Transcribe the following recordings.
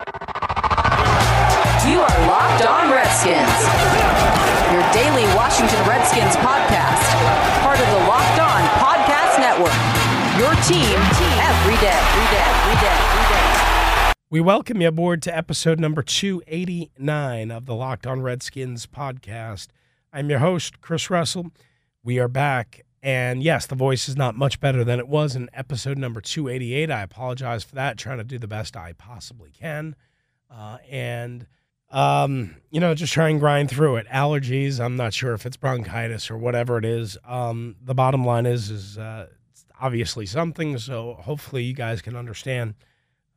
You are Locked On Redskins, your daily Washington Redskins podcast, part of the Locked On Podcast Network. Your team every day, every day, every day. We welcome you aboard to episode number 289 of the Locked On Redskins podcast. I'm your host, Chris Russell. We are back. And yes, the voice is not much better than it was in episode number 288. I apologize for that, trying to do the best I possibly can. Uh, and um, you know, just try and grind through it. Allergies, I'm not sure if it's bronchitis or whatever it is. Um, the bottom line is, is uh, obviously something. So hopefully you guys can understand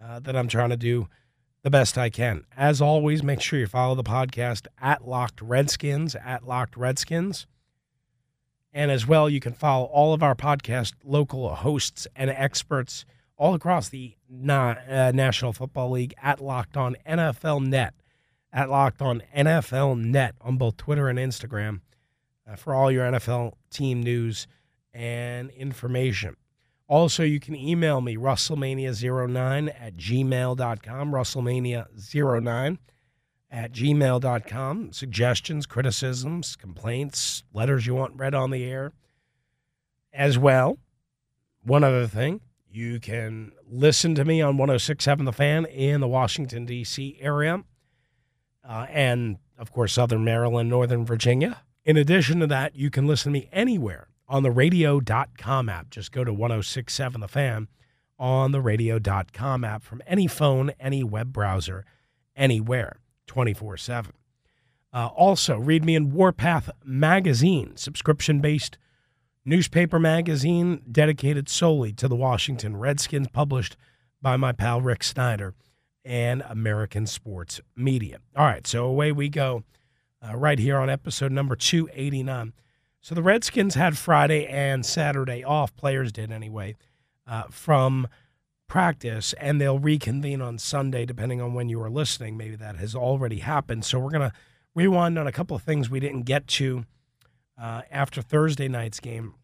uh, that I'm trying to do the best I can. As always, make sure you follow the podcast at Locked Redskins, at Locked Redskins. And as well, you can follow all of our podcast local hosts and experts all across the na- uh, National Football League at Locked On NFL Net at Locked On NFL Net on both Twitter and Instagram uh, for all your NFL team news and information. Also, you can email me, Russellmania09 at gmail.com, Russellmania09 at gmail.com. Suggestions, criticisms, complaints, letters you want read on the air. As well, one other thing, you can listen to me on 1067 The Fan in the Washington, D.C. area uh, and of course, Southern Maryland, Northern Virginia. In addition to that, you can listen to me anywhere on the radio.com app. Just go to 1067 The Fan on the radio.com app from any phone, any web browser, anywhere, 24 uh, 7. Also, read me in Warpath Magazine, subscription based newspaper magazine dedicated solely to the Washington Redskins, published by my pal Rick Snyder and American Sports Media. All right, so away we go uh, right here on episode number 289. So the Redskins had Friday and Saturday off, players did anyway, uh, from practice, and they'll reconvene on Sunday, depending on when you are listening. Maybe that has already happened. So we're going to rewind on a couple of things we didn't get to uh, after Thursday night's game.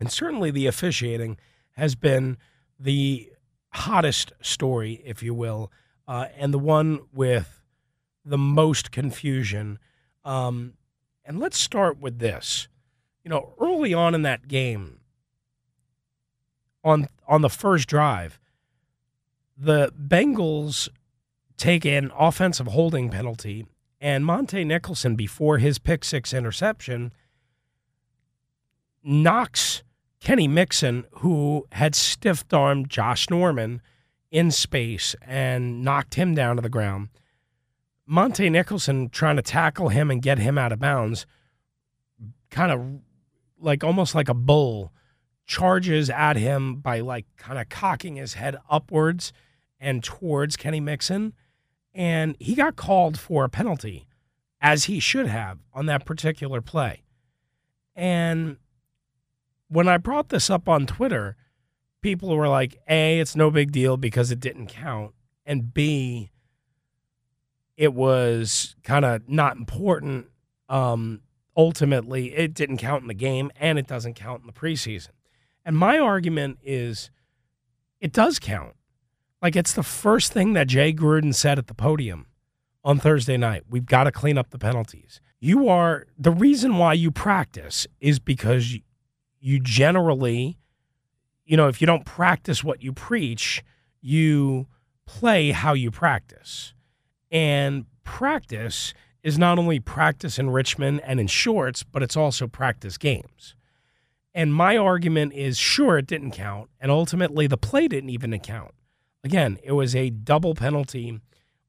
And certainly the officiating has been the hottest story, if you will, uh, and the one with the most confusion. Um, and let's start with this. You know, early on in that game, on on the first drive, the Bengals take an offensive holding penalty, and Montae Nicholson, before his pick six interception, knocks Kenny Mixon, who had stiff armed Josh Norman in space and knocked him down to the ground. Montae Nicholson trying to tackle him and get him out of bounds, kind of like almost like a bull, charges at him by like kind of cocking his head upwards and towards Kenny Mixon. And he got called for a penalty, as he should have on that particular play. And when I brought this up on Twitter, people were like, A, it's no big deal because it didn't count. And B, it was kind of not important. Um, ultimately, it didn't count in the game and it doesn't count in the preseason. And my argument is it does count. Like it's the first thing that Jay Gruden said at the podium on Thursday night. We've got to clean up the penalties. You are the reason why you practice is because you generally, you know, if you don't practice what you preach, you play how you practice. And practice is not only practice in Richmond and in shorts, but it's also practice games. And my argument is sure, it didn't count. And ultimately, the play didn't even account. Again, it was a double penalty,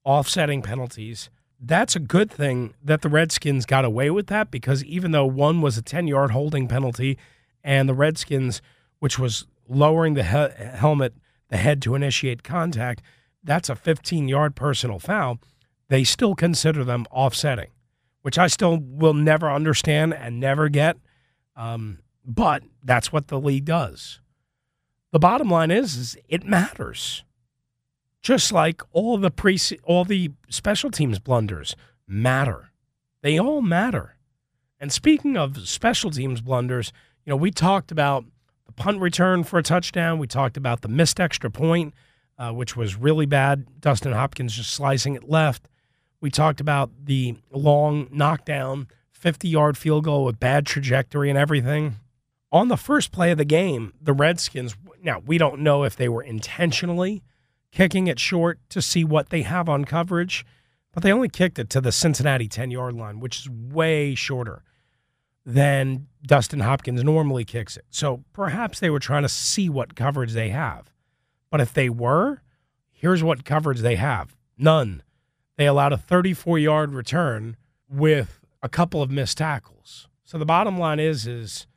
offsetting penalties. That's a good thing that the Redskins got away with that because even though one was a 10 yard holding penalty and the Redskins, which was lowering the he- helmet, the head to initiate contact, that's a 15 yard personal foul. They still consider them offsetting, which I still will never understand and never get. Um, but that's what the league does. The bottom line is, is it matters. Just like all the pre all the special teams blunders matter. They all matter. And speaking of special teams blunders, you know, we talked about the punt return for a touchdown. We talked about the missed extra point uh, which was really bad. Dustin Hopkins just slicing it left. We talked about the long knockdown, 50 yard field goal with bad trajectory and everything. On the first play of the game, the Redskins, now we don't know if they were intentionally kicking it short to see what they have on coverage, but they only kicked it to the Cincinnati 10 yard line, which is way shorter than Dustin Hopkins normally kicks it. So perhaps they were trying to see what coverage they have. But if they were, here's what coverage they have none. They allowed a 34 yard return with a couple of missed tackles. So the bottom line is, is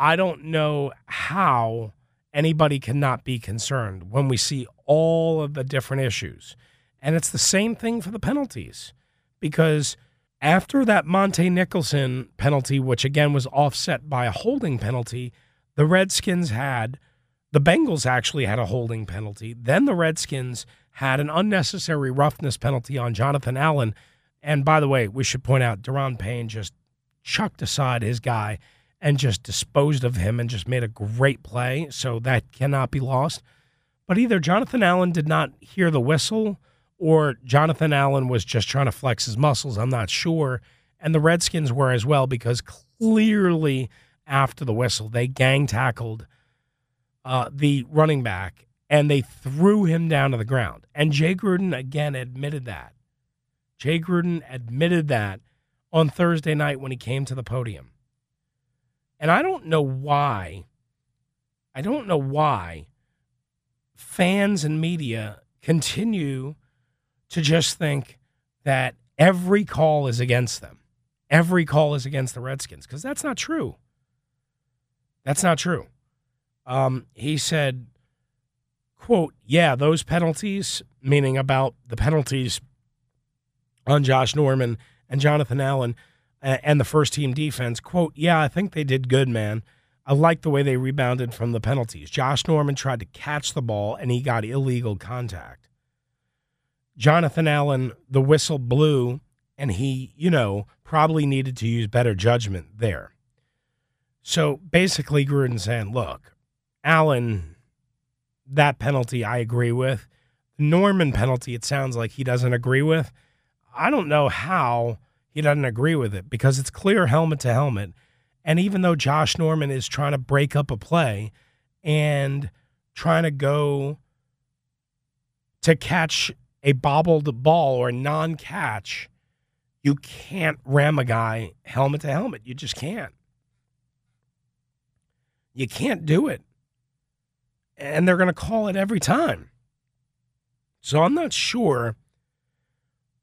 I don't know how anybody cannot be concerned when we see all of the different issues. And it's the same thing for the penalties because after that Montae Nicholson penalty, which again was offset by a holding penalty, the Redskins had, the Bengals actually had a holding penalty. Then the Redskins had an unnecessary roughness penalty on Jonathan Allen. And by the way, we should point out Da'Ron Payne just chucked aside his guy and just disposed of him and just made a great play. So that cannot be lost. But either Jonathan Allen did not hear the whistle or Jonathan Allen was just trying to flex his muscles. I'm not sure. And the Redskins were as well because clearly after the whistle, they gang tackled uh, the running back and they threw him down to the ground. And Jay Gruden again admitted that. Jay Gruden admitted that on Thursday night when he came to the podium. And I don't know why, I don't know why fans and media continue to just think that every call is against them. Every call is against the Redskins because that's not true. That's not true. Um, he said, quote, yeah, those penalties, meaning about the penalties on Josh Norman and Jonathan Allen and the first team defense, quote, yeah, I think they did good, man. I like the way they rebounded from the penalties. Josh Norman tried to catch the ball and he got illegal contact. Jonathan Allen, the whistle blew, and he, you know, probably needed to use better judgment there. So basically, Gruden saying, look, Allen, that penalty I agree with. Norman penalty, it sounds like he doesn't agree with. I don't know how he doesn't agree with it because it's clear helmet to helmet. And even though Josh Norman is trying to break up a play and trying to go to catch a bobbled ball or non catch, you can't ram a guy helmet to helmet. You just can't. You can't do it. And they're going to call it every time. So I'm not sure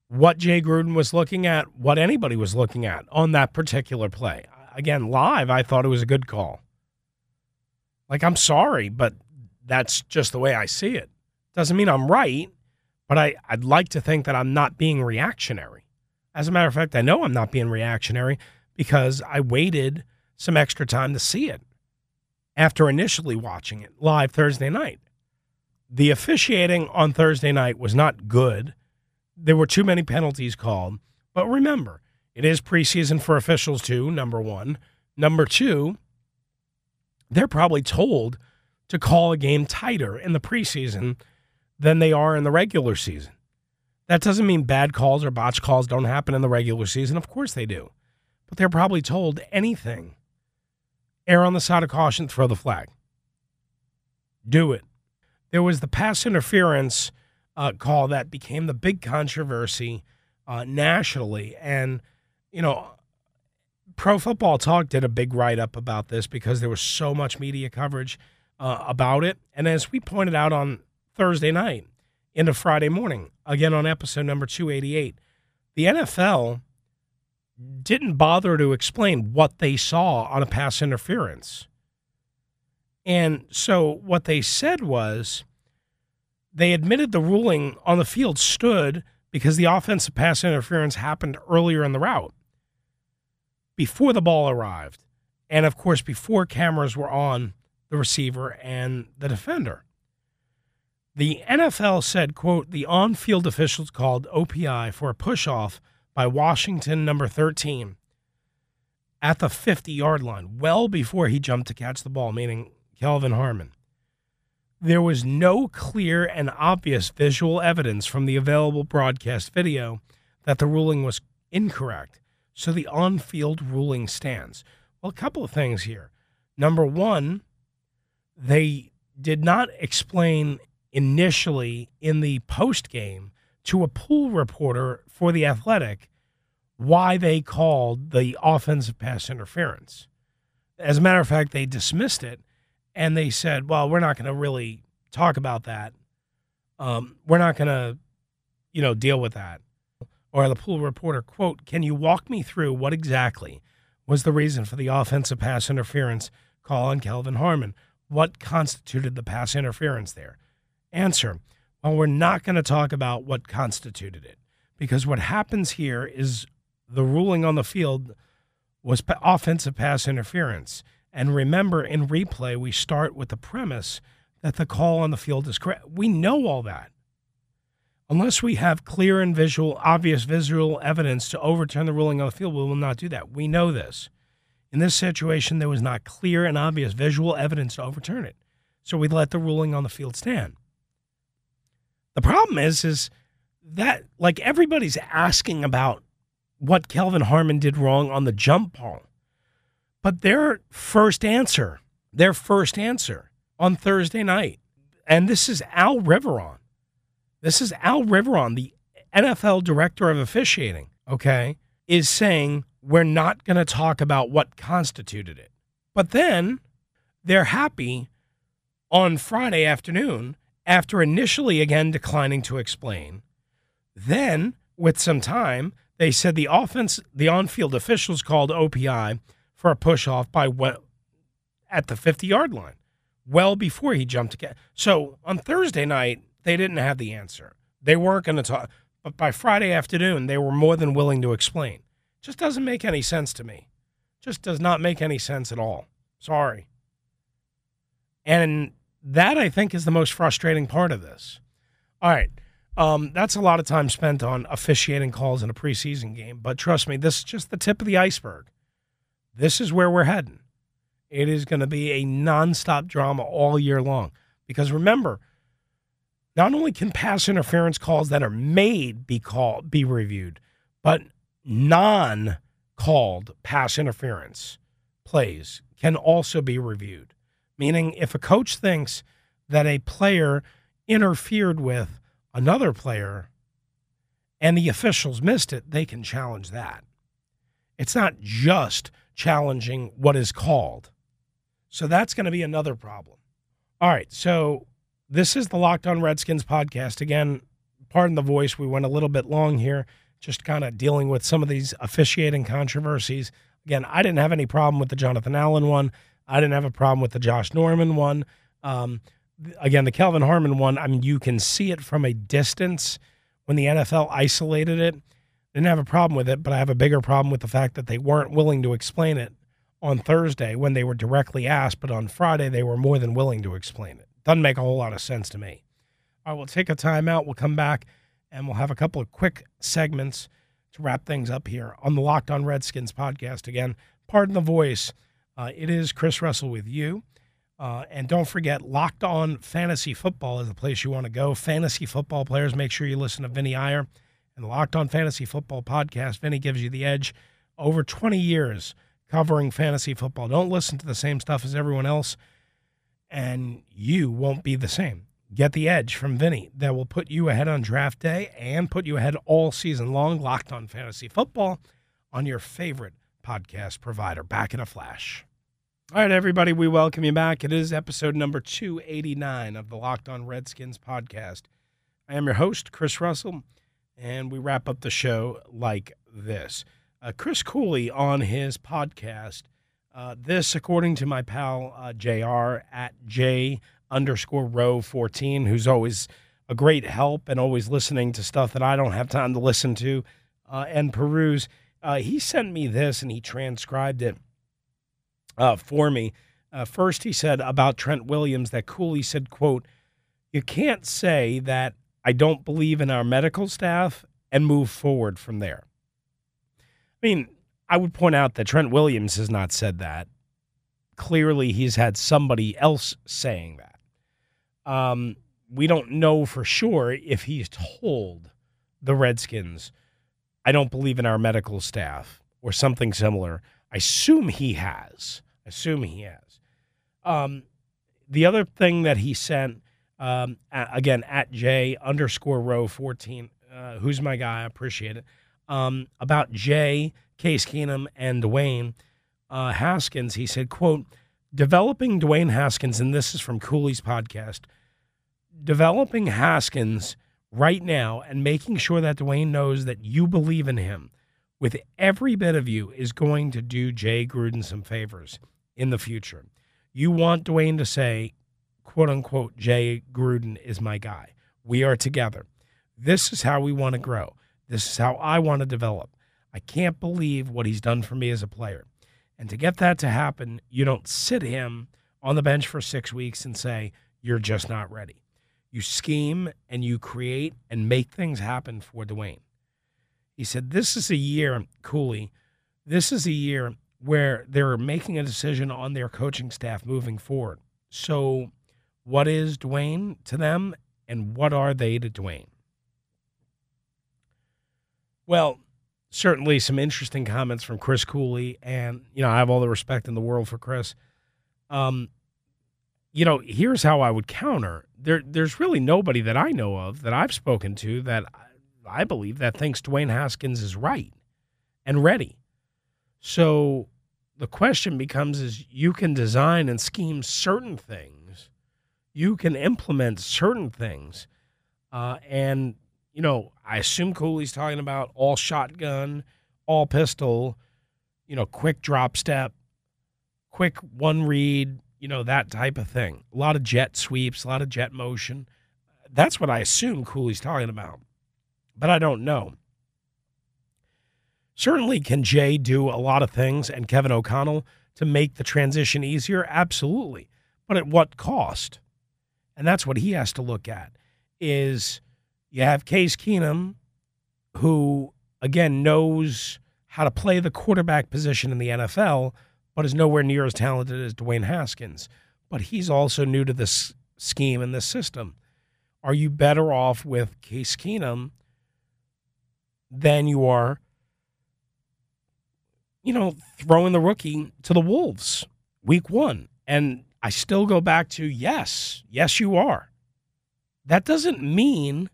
what Jay Gruden was looking at, what anybody was looking at on that particular play. Again, live, I thought it was a good call. Like, I'm sorry, but that's just the way I see it. Doesn't mean I'm right. But I, I'd like to think that I'm not being reactionary. As a matter of fact, I know I'm not being reactionary because I waited some extra time to see it after initially watching it live Thursday night. The officiating on Thursday night was not good. There were too many penalties called. But remember, it is preseason for officials, too, number one. Number two, they're probably told to call a game tighter in the preseason than they are in the regular season. That doesn't mean bad calls or botch calls don't happen in the regular season. Of course they do. But they're probably told anything. Err on the side of caution, throw the flag. Do it. There was the pass interference uh, call that became the big controversy uh, nationally. And, you know, Pro Football Talk did a big write up about this because there was so much media coverage uh, about it. And as we pointed out on Thursday night into Friday morning, again on episode number 288. The NFL didn't bother to explain what they saw on a pass interference. And so what they said was they admitted the ruling on the field stood because the offensive pass interference happened earlier in the route, before the ball arrived, and of course, before cameras were on the receiver and the defender. The NFL said, quote, the on-field officials called OPI for a push-off by Washington number 13 at the 50-yard line, well before he jumped to catch the ball, meaning Kelvin Harmon. There was no clear and obvious visual evidence from the available broadcast video that the ruling was incorrect. So the on field ruling stands. Well, a couple of things here. Number one, they did not explain initially in the post game to a pool reporter for the Athletic why they called the offensive pass interference. As a matter of fact, they dismissed it and they said, well, we're not going to really talk about that. Um, we're not going to, you know, deal with that. Or the pool reporter, quote, can you walk me through what exactly was the reason for the offensive pass interference call on Kelvin Harmon? What constituted the pass interference there? Answer, well, we're not going to talk about what constituted it because what happens here is the ruling on the field was offensive pass interference. And remember, in replay, we start with the premise that the call on the field is correct. We know all that. Unless we have clear and visual, obvious visual evidence to overturn the ruling on the field, we will not do that. We know this. In this situation, there was not clear and obvious visual evidence to overturn it. So we let the ruling on the field stand. The problem is, is that like everybody's asking about what Kelvin Harmon did wrong on the jump ball. But their first answer, their first answer on Thursday night, and this is Al Riveron. This is Al Riveron, the NFL director of officiating, okay, is saying we're not going to talk about what constituted it. But then they're happy on Friday afternoon after initially again declining to explain. Then, with some time, they said the offense, the on-field officials called OPI for a push-off by what at the 50-yard line, well before he jumped again. So on Thursday night, they didn't have the answer. They weren't going to talk, but by Friday afternoon, they were more than willing to explain. Just doesn't make any sense to me. Just does not make any sense at all. Sorry. And that I think is the most frustrating part of this. All right. Um, that's a lot of time spent on officiating calls in a preseason game. But trust me, this is just the tip of the iceberg. This is where we're heading. It is going to be a nonstop drama all year long. Because remember, not only can pass interference calls that are made be called be reviewed, but non-called pass interference plays can also be reviewed. Meaning, if a coach thinks that a player interfered with another player and the officials missed it, they can challenge that. It's not just challenging what is called. So that's going to be another problem. All right. So this is the Locked On Redskins podcast. Again, pardon the voice. We went a little bit long here, just kind of dealing with some of these officiating controversies. Again, I didn't have any problem with the Jonathan Allen one. I didn't have a problem with the Josh Norman one. Um, again, the Kelvin Harmon one, I mean, you can see it from a distance when the NFL isolated it. Didn't have a problem with it, but I have a bigger problem with the fact that they weren't willing to explain it on Thursday when they were directly asked, but on Friday they were more than willing to explain it. Doesn't make a whole lot of sense to me. Right, we'll take a timeout. We'll come back and we'll have a couple of quick segments to wrap things up here on the Locked On Redskins podcast. Again, pardon the voice. Uh, it is Chris Russell with you. Uh, and don't forget, Locked On Fantasy Football is the place you want to go. Fantasy football players, make sure you listen to Vinny Iyer and the Locked On Fantasy Football podcast. Vinny gives you the edge. Over 20 years covering fantasy football. Don't listen to the same stuff as everyone else, and you won't be the same. Get the edge from Vinny that will put you ahead on draft day and put you ahead all season long. Locked On Fantasy Football on your favorite podcast provider. Back in a flash. All right, everybody, we welcome you back. It is episode number 289 of the Locked On Redskins podcast. I am your host, Chris Russell, and we wrap up the show like this. Uh, Chris Cooley on his podcast, uh, this, according to my pal uh, JR at J underscore row 14, who's always a great help and always listening to stuff that I don't have time to listen to uh, and peruse. Uh, he sent me this and he transcribed it uh, for me. First, he said about Trent Williams that Cooley said, "quote You can't say that I don't believe in our medical staff and move forward from there." I mean, I would point out that Trent Williams has not said that. Clearly, he's had somebody else saying that. Um, we don't know for sure if he's told the Redskins, I don't believe in our medical staff or something similar. I assume he has. I assume he has. Um, the other thing that he sent, um, again, at J underscore row 14, uh, who's my guy? I appreciate it. Um, about Jay, Case Keenum, and Dwayne uh, Haskins, he said, quote, developing Dwayne Haskins, and this is from Cooley's podcast, developing Haskins right now and making sure that Dwayne knows that you believe in him with every bit of you is going to do Jay Gruden some favors in the future. You want Dwayne to say, quote unquote, Jay Gruden is my guy. We are together. This is how we want to grow. This is how I want to develop. I can't believe what he's done for me as a player. And to get that to happen, you don't sit him on the bench for six weeks and say, you're just not ready. You scheme and you create and make things happen for Dwayne. He said, This is a year, Cooley, this is a year where they're making a decision on their coaching staff moving forward. So, what is Dwayne to them, and what are they to Dwayne? Well, certainly some interesting comments from Chris Cooley, and you know I have all the respect in the world for Chris. Um, you know, here's how I would counter. There, there's really nobody that I know of that I've spoken to that I believe that thinks Dwayne Haskins is right and ready. So the question becomes: is you can design and scheme certain things, you can implement certain things, uh, and you know, I assume Cooley's talking about all shotgun, all pistol, you know, quick drop step, quick one read, you know, that type of thing. A lot of jet sweeps, a lot of jet motion. That's what I assume Cooley's talking about, but I don't know. Certainly, can Jay do a lot of things and Kevin O'Connell to make the transition easier? Absolutely. But at what cost? And that's what he has to look at is you have Case Keenum, who, again, knows how to play the quarterback position in the NFL, but is nowhere near as talented as Dwayne Haskins. But he's also new to this scheme and this system. Are you better off with Case Keenum than you are, you know, throwing the rookie to the Wolves week one? And I still go back to yes, yes, you are. That doesn't mean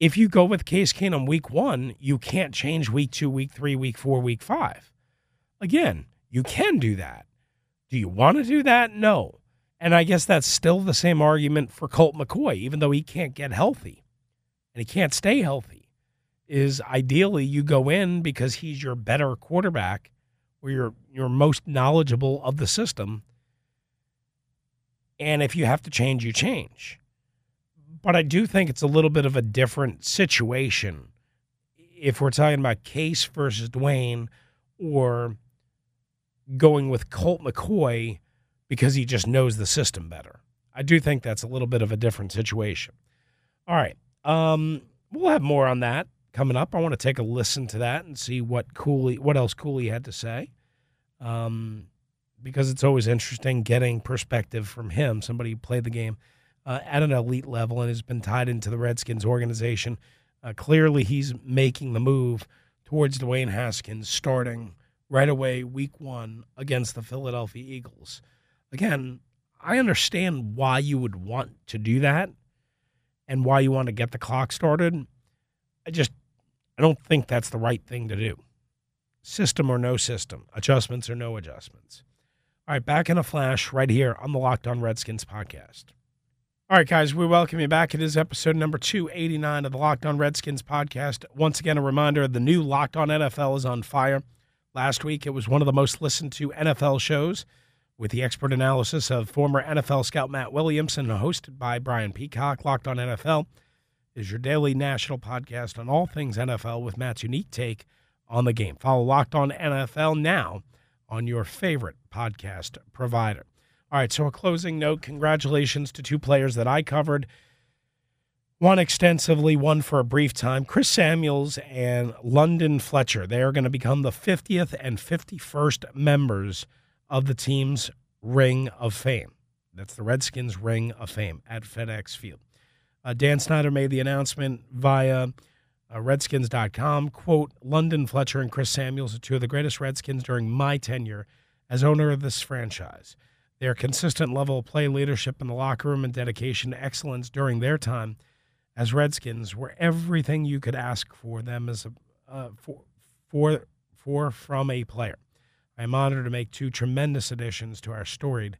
if you go with Case Keenum week one, you can't change week two, week three, week four, week five. Again, you can do that. Do you want to do that? No. And I guess that's still the same argument for Colt McCoy, even though he can't get healthy and he can't stay healthy. Is ideally you go in because he's your better quarterback or you're you're most knowledgeable of the system. And if you have to change, you change. But I do think it's a little bit of a different situation if we're talking about Case versus Dwayne or going with Colt McCoy because he just knows the system better. I do think that's a little bit of a different situation. All right. Um, we'll have more on that coming up. I want to take a listen to that and see what Cooley, what else Cooley had to say. Um, because it's always interesting getting perspective from him, somebody who played the game uh, at an elite level and has been tied into the Redskins organization. Uh, clearly, he's making the move towards Dwayne Haskins starting right away week one against the Philadelphia Eagles. Again, I understand why you would want to do that and why you want to get the clock started. I just I don't think that's the right thing to do. System or no system, adjustments or no adjustments. All right, back in a flash right here on the Locked On Redskins podcast. All right, guys, we welcome you back. It is episode number 289 of the Locked On Redskins podcast. Once again, a reminder the new Locked On NFL is on fire. Last week, it was one of the most listened to NFL shows with the expert analysis of former NFL scout Matt Williamson, hosted by Brian Peacock. Locked On NFL is your daily national podcast on all things NFL with Matt's unique take on the game. Follow Locked On NFL now on your favorite podcast provider. All right, so a closing note congratulations to two players that I covered. One extensively, one for a brief time. Chris Samuels and London Fletcher. They are going to become the 50th and 51st members of the team's Ring of Fame. That's the Redskins Ring of Fame at FedEx Field. Uh, Dan Snyder made the announcement via uh, Redskins.com. Quote London Fletcher and Chris Samuels are two of the greatest Redskins during my tenure as owner of this franchise. Their consistent level of play, leadership in the locker room, and dedication to excellence during their time as Redskins were everything you could ask for them as a uh, for for for from a player. I am honored to make two tremendous additions to our storied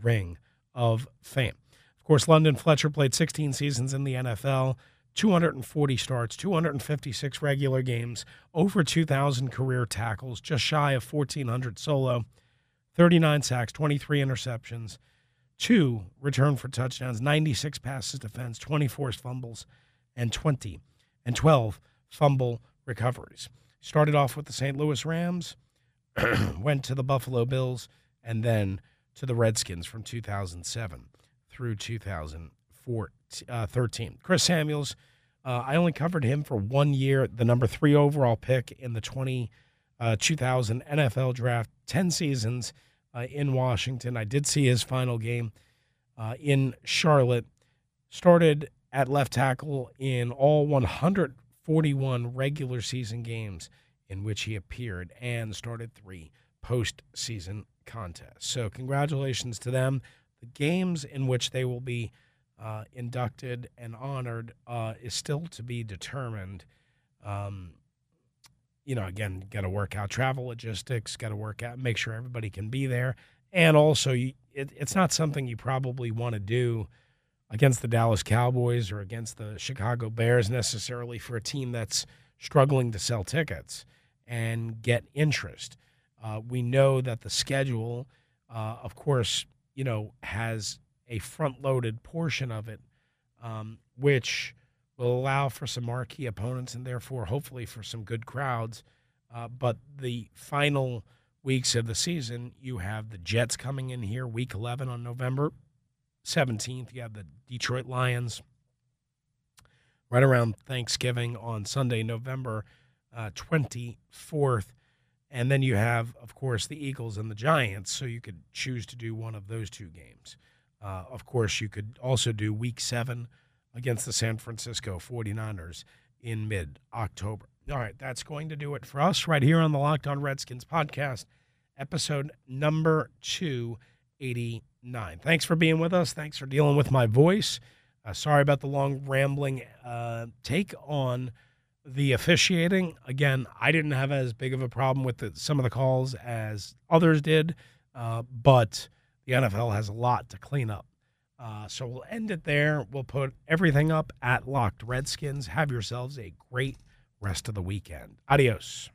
ring of fame. Of course, London Fletcher played 16 seasons in the NFL, 240 starts, 256 regular games, over 2,000 career tackles, just shy of 1,400 solo, 39 sacks, 23 interceptions, two return for touchdowns, 96 passes defense, 24 fumbles, and 20 and 12 fumble recoveries. Started off with the St. Louis Rams, went to the Buffalo Bills, and then to the Redskins from 2007 through 2013. Uh, Chris Samuels, uh, I only covered him for one year, the number three overall pick in the 20, uh, 2000 NFL draft, 10 seasons uh, in Washington. I did see his final game uh, in Charlotte. Started at left tackle in all 141 regular season games in which he appeared and started three postseason contests. So, congratulations to them. The games in which they will be uh, inducted and honored uh, is still to be determined. Um, you know, again, got to work out travel logistics, got to work out, make sure everybody can be there. And also, you, it, it's not something you probably want to do against the Dallas Cowboys or against the Chicago Bears necessarily for a team that's struggling to sell tickets and get interest. Uh, we know that the schedule, uh, of course, you know, has a front-loaded portion of it, um, which will allow for some marquee opponents and therefore hopefully for some good crowds. Uh, but the final weeks of the season, you have the Jets coming in here, week 11 on November 17th. You have the Detroit Lions right around Thanksgiving on Sunday, November uh, 24th. And then you have, of course, the Eagles and the Giants. So you could choose to do one of those two games. Uh, of course, you could also do week seven against the San Francisco 49ers in mid October. All right, that's going to do it for us right here on the Locked On Redskins podcast, episode number 289. Thanks for being with us. Thanks for dealing with my voice. Uh, sorry about the long rambling uh, take on the officiating. Again, I didn't have as big of a problem with the, some of the calls as others did, uh, but the NFL has a lot to clean up. Uh, so we'll end it there. We'll put everything up at Locked Redskins. Have yourselves a great rest of the weekend. Adios.